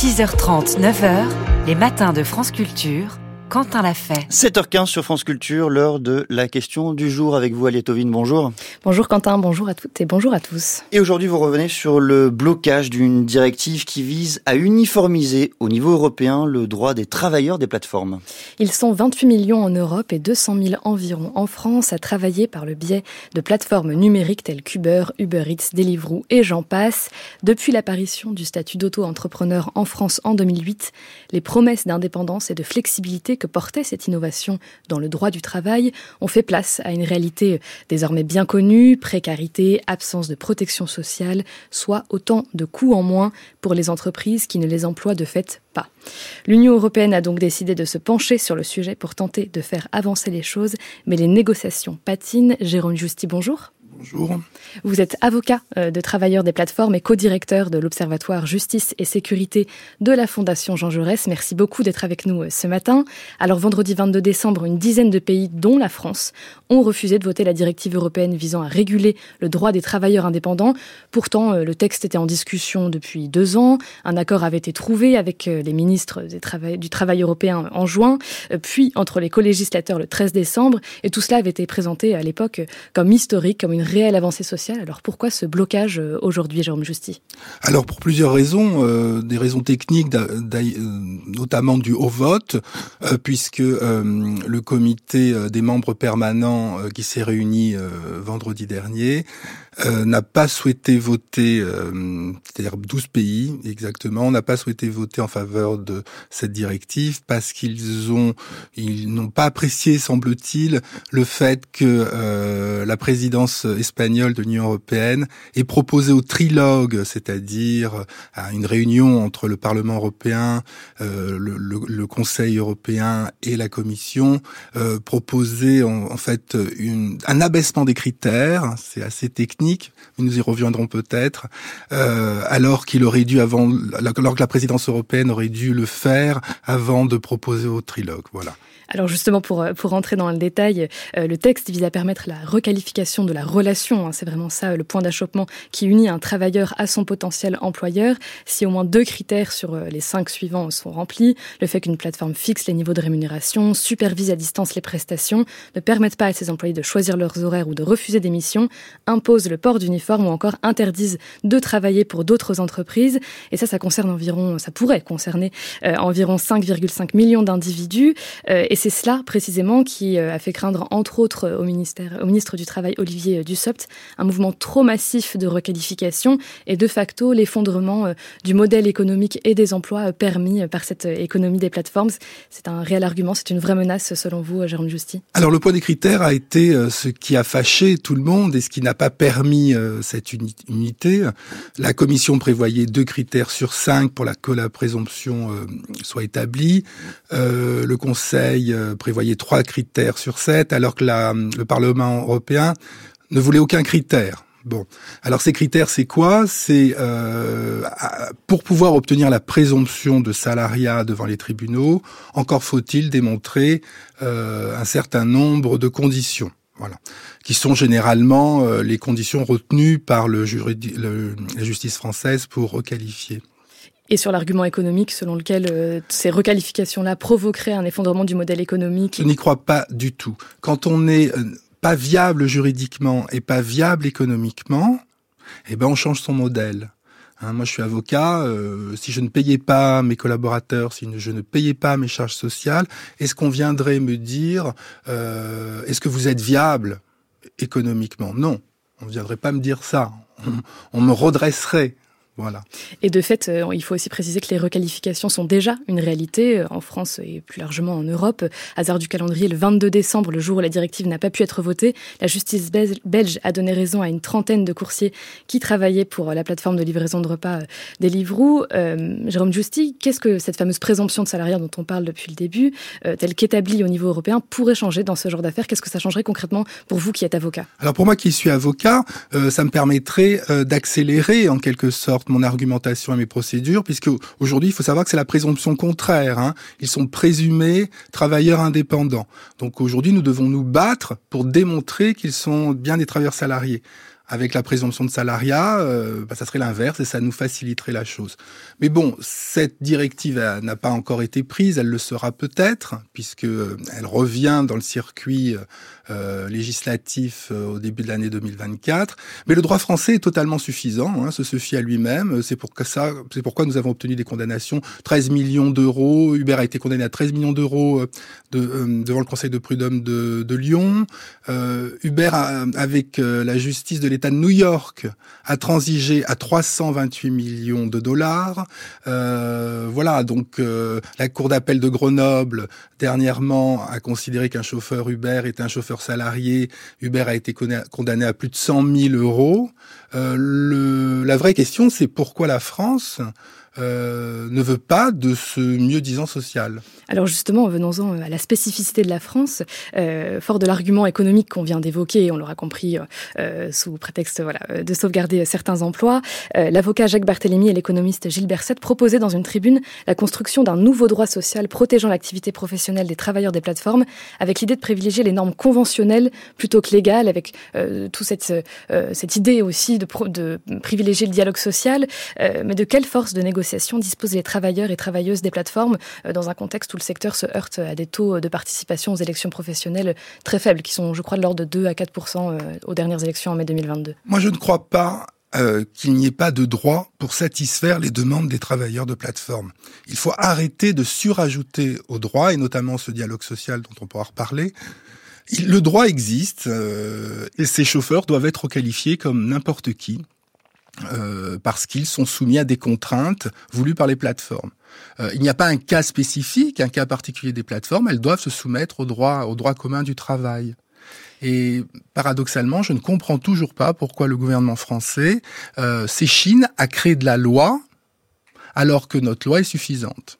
6h30, 9h, les matins de France Culture. Quentin l'a fait. 7h15 sur France Culture, l'heure de la question du jour avec vous, Aliette bonjour. Bonjour Quentin, bonjour à toutes et bonjour à tous. Et aujourd'hui, vous revenez sur le blocage d'une directive qui vise à uniformiser au niveau européen le droit des travailleurs des plateformes. Ils sont 28 millions en Europe et 200 000 environ en France à travailler par le biais de plateformes numériques telles qu'Uber, Uber Eats, Deliveroo et j'en passe. Depuis l'apparition du statut d'auto-entrepreneur en France en 2008, les promesses d'indépendance et de flexibilité que portait cette innovation dans le droit du travail ont fait place à une réalité désormais bien connue, précarité, absence de protection sociale, soit autant de coûts en moins pour les entreprises qui ne les emploient de fait pas. L'Union européenne a donc décidé de se pencher sur le sujet pour tenter de faire avancer les choses, mais les négociations patinent. Jérôme Justy, bonjour. Bonjour. Vous êtes avocat euh, de travailleurs des plateformes et co-directeur de l'Observatoire Justice et Sécurité de la Fondation Jean Jaurès. Merci beaucoup d'être avec nous euh, ce matin. Alors vendredi 22 décembre, une dizaine de pays, dont la France, ont refusé de voter la directive européenne visant à réguler le droit des travailleurs indépendants. Pourtant, euh, le texte était en discussion depuis deux ans. Un accord avait été trouvé avec les ministres du Travail européen en juin, puis entre les co-législateurs le 13 décembre. Et tout cela avait été présenté à l'époque comme historique, comme une réelle avancée sociale. Alors pourquoi ce blocage euh, aujourd'hui, Jérôme Justy Alors pour plusieurs raisons, euh, des raisons techniques, euh, notamment du haut vote, puisque le comité des membres permanents qui s'est réuni vendredi dernier euh, n'a pas souhaité voter, euh, c'est-à-dire 12 pays exactement, n'a pas souhaité voter en faveur de cette directive parce qu'ils ont, ils n'ont pas apprécié, semble-t-il, le fait que euh, la présidence espagnole de l'Union européenne ait proposé au trilogue, c'est-à-dire à une réunion entre le Parlement européen, le, le, Conseil européen et la Commission, proposé en, fait un abaissement des critères, c'est assez technique nous y reviendrons peut-être, euh, alors qu'il aurait dû avant, alors que la présidence européenne aurait dû le faire avant de proposer au trilogue. Voilà. Alors justement, pour, euh, pour rentrer dans le détail, euh, le texte vise à permettre la requalification de la relation. Hein, c'est vraiment ça le point d'achoppement qui unit un travailleur à son potentiel employeur. Si au moins deux critères sur euh, les cinq suivants sont remplis, le fait qu'une plateforme fixe les niveaux de rémunération, supervise à distance les prestations, ne permette pas à ses employés de choisir leurs horaires ou de refuser des missions, impose le port d'uniforme ou encore interdise de travailler pour d'autres entreprises. Et ça, ça concerne environ, ça pourrait concerner environ 5,5 millions d'individus. et c'est cela précisément qui euh, a fait craindre, entre autres, au, ministère, au ministre du Travail Olivier Dussopt, un mouvement trop massif de requalification et de facto l'effondrement euh, du modèle économique et des emplois euh, permis par cette économie des plateformes. C'est un réel argument, c'est une vraie menace selon vous, Jérôme Justy Alors le point des critères a été ce qui a fâché tout le monde et ce qui n'a pas permis cette unité. La Commission prévoyait deux critères sur cinq pour que la présomption soit établie. le Conseil euh, prévoyait trois critères sur sept, alors que le Parlement européen ne voulait aucun critère. Bon, alors ces critères, c'est quoi? C'est euh, pour pouvoir obtenir la présomption de salariat devant les tribunaux, encore faut-il démontrer euh, un certain nombre de conditions. Qui sont généralement les conditions retenues par la justice française pour requalifier et sur l'argument économique selon lequel euh, ces requalifications-là provoqueraient un effondrement du modèle économique Je n'y crois pas du tout. Quand on n'est euh, pas viable juridiquement et pas viable économiquement, eh ben on change son modèle. Hein, moi, je suis avocat. Euh, si je ne payais pas mes collaborateurs, si je ne payais pas mes charges sociales, est-ce qu'on viendrait me dire est-ce que vous êtes viable économiquement? Non, on ne viendrait pas me dire ça. on me redresserait. Voilà. Et de fait, euh, il faut aussi préciser que les requalifications sont déjà une réalité euh, en France et plus largement en Europe. Hasard du calendrier, le 22 décembre, le jour où la directive n'a pas pu être votée, la justice belge a donné raison à une trentaine de coursiers qui travaillaient pour la plateforme de livraison de repas euh, Deliveroo. Euh, Jérôme Justy, qu'est-ce que cette fameuse présomption de salariat dont on parle depuis le début, telle qu'établie au niveau européen, pourrait changer dans ce genre d'affaires? Qu'est-ce que ça changerait concrètement pour vous qui êtes avocat? Alors pour moi qui suis avocat, ça me permettrait d'accélérer en quelque sorte mon argumentation et mes procédures, puisque aujourd'hui, il faut savoir que c'est la présomption contraire. Hein. Ils sont présumés travailleurs indépendants. Donc aujourd'hui, nous devons nous battre pour démontrer qu'ils sont bien des travailleurs salariés. Avec la présomption de salariat, euh, bah, ça serait l'inverse et ça nous faciliterait la chose. Mais bon, cette directive n'a pas encore été prise, elle le sera peut-être, puisque elle revient dans le circuit euh, législatif euh, au début de l'année 2024. Mais le droit français est totalement suffisant, hein, se suffit à lui-même. C'est pour ça, c'est pourquoi nous avons obtenu des condamnations 13 millions d'euros. Uber a été condamné à 13 millions d'euros de, devant le Conseil de prud'homme de, Lyon. Uber, avec la justice de l'État de New York a transigé à 328 millions de dollars. Euh, voilà, donc euh, la Cour d'appel de Grenoble dernièrement a considéré qu'un chauffeur Uber est un chauffeur salarié. Uber a été condamné à plus de 100 000 euros. Euh, la vraie question, c'est pourquoi la France euh, ne veut pas de ce mieux-disant social. Alors justement, venons-en euh, à la spécificité de la France, euh, fort de l'argument économique qu'on vient d'évoquer, on l'aura compris sous prétexte voilà, de sauvegarder certains emplois, l'avocat Jacques Barthélémy et l'économiste Gilles Berset proposaient dans une tribune la construction d'un nouveau droit social protégeant l'activité professionnelle des travailleurs des plateformes, avec l'idée de privilégier les normes conventionnelles plutôt que légales, avec toute cette, cette idée aussi de, de, privilégier le dialogue social, mais de quelle force de négociation disposent les travailleurs et travailleuses des plateformes euh, dans un contexte où le secteur se heurte à des taux de participation aux élections professionnelles très faibles, qui sont, je crois, de l'ordre de 2 à 4% euh, aux dernières élections en mai 2022 Moi, je ne crois pas euh, qu'il n'y ait pas de droit pour satisfaire les demandes des travailleurs de plateforme. Il faut arrêter de surajouter au droit, et notamment ce dialogue social dont on pourra reparler. Le droit existe et ces chauffeurs doivent être qualifiés comme n'importe qui. Euh, parce qu'ils sont soumis à des contraintes voulues par les plateformes. Euh, il n'y a pas un cas spécifique, un cas particulier des plateformes, elles doivent se soumettre au droit, au droit commun du travail. Et paradoxalement, je ne comprends toujours pas pourquoi le gouvernement français euh, s'échine à créer de la loi alors que notre loi est suffisante.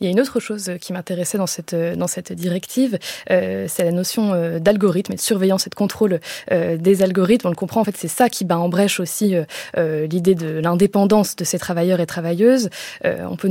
Il y a une autre chose qui m'intéressait dans cette, dans cette directive, euh, c'est la notion euh, d'algorithme et de surveillance et de contrôle euh, des algorithmes. On le comprend, en fait, c'est ça qui bat en brèche aussi euh, euh l'idée de l'indépendance de ces travailleurs et travailleuses. Euh, on peut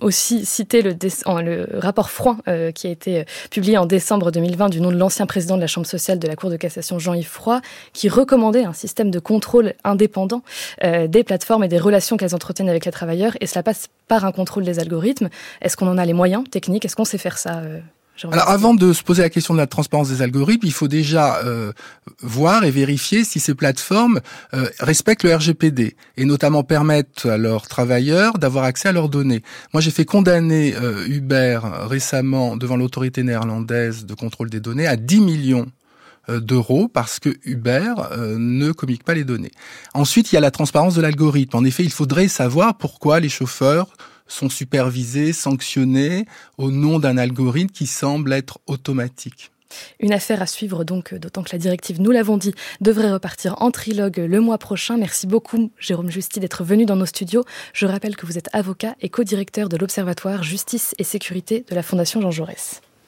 aussi citer le, le rapport Froid qui a été publié en décembre 2020 du nom de l'ancien président de la Chambre sociale de la Cour de cassation, Jean-Yves Froid, qui recommandait un système de contrôle indépendant des plateformes et des relations qu'elles entretiennent avec les travailleurs. Et cela passe par un contrôle des algorithmes. Est-ce qu'on en a les moyens techniques? Est-ce qu'on sait faire ça euh, alors avant de se poser la question de la transparence des algorithmes, il faut déjà euh, voir et vérifier si ces plateformes euh, respectent le RGPD et notamment permettent à leurs travailleurs d'avoir accès à leurs données. Moi j'ai fait condamner euh, Uber récemment devant l'autorité néerlandaise de contrôle des données à 10 millions euh, d'euros parce que Uber euh, ne communique pas les données. Ensuite, il y a la transparence de l'algorithme. En effet, il faudrait savoir pourquoi les chauffeurs sont supervisés, sanctionnés au nom d'un algorithme qui semble être automatique. Une affaire à suivre donc, d'autant que la directive, nous l'avons dit, devrait repartir en trilogue le mois prochain. Merci beaucoup, Jérôme Justy, d'être venu dans nos studios. Je rappelle que vous êtes avocat et co-directeur de l'Observatoire Justice et Sécurité de la Fondation Jean Jaurès.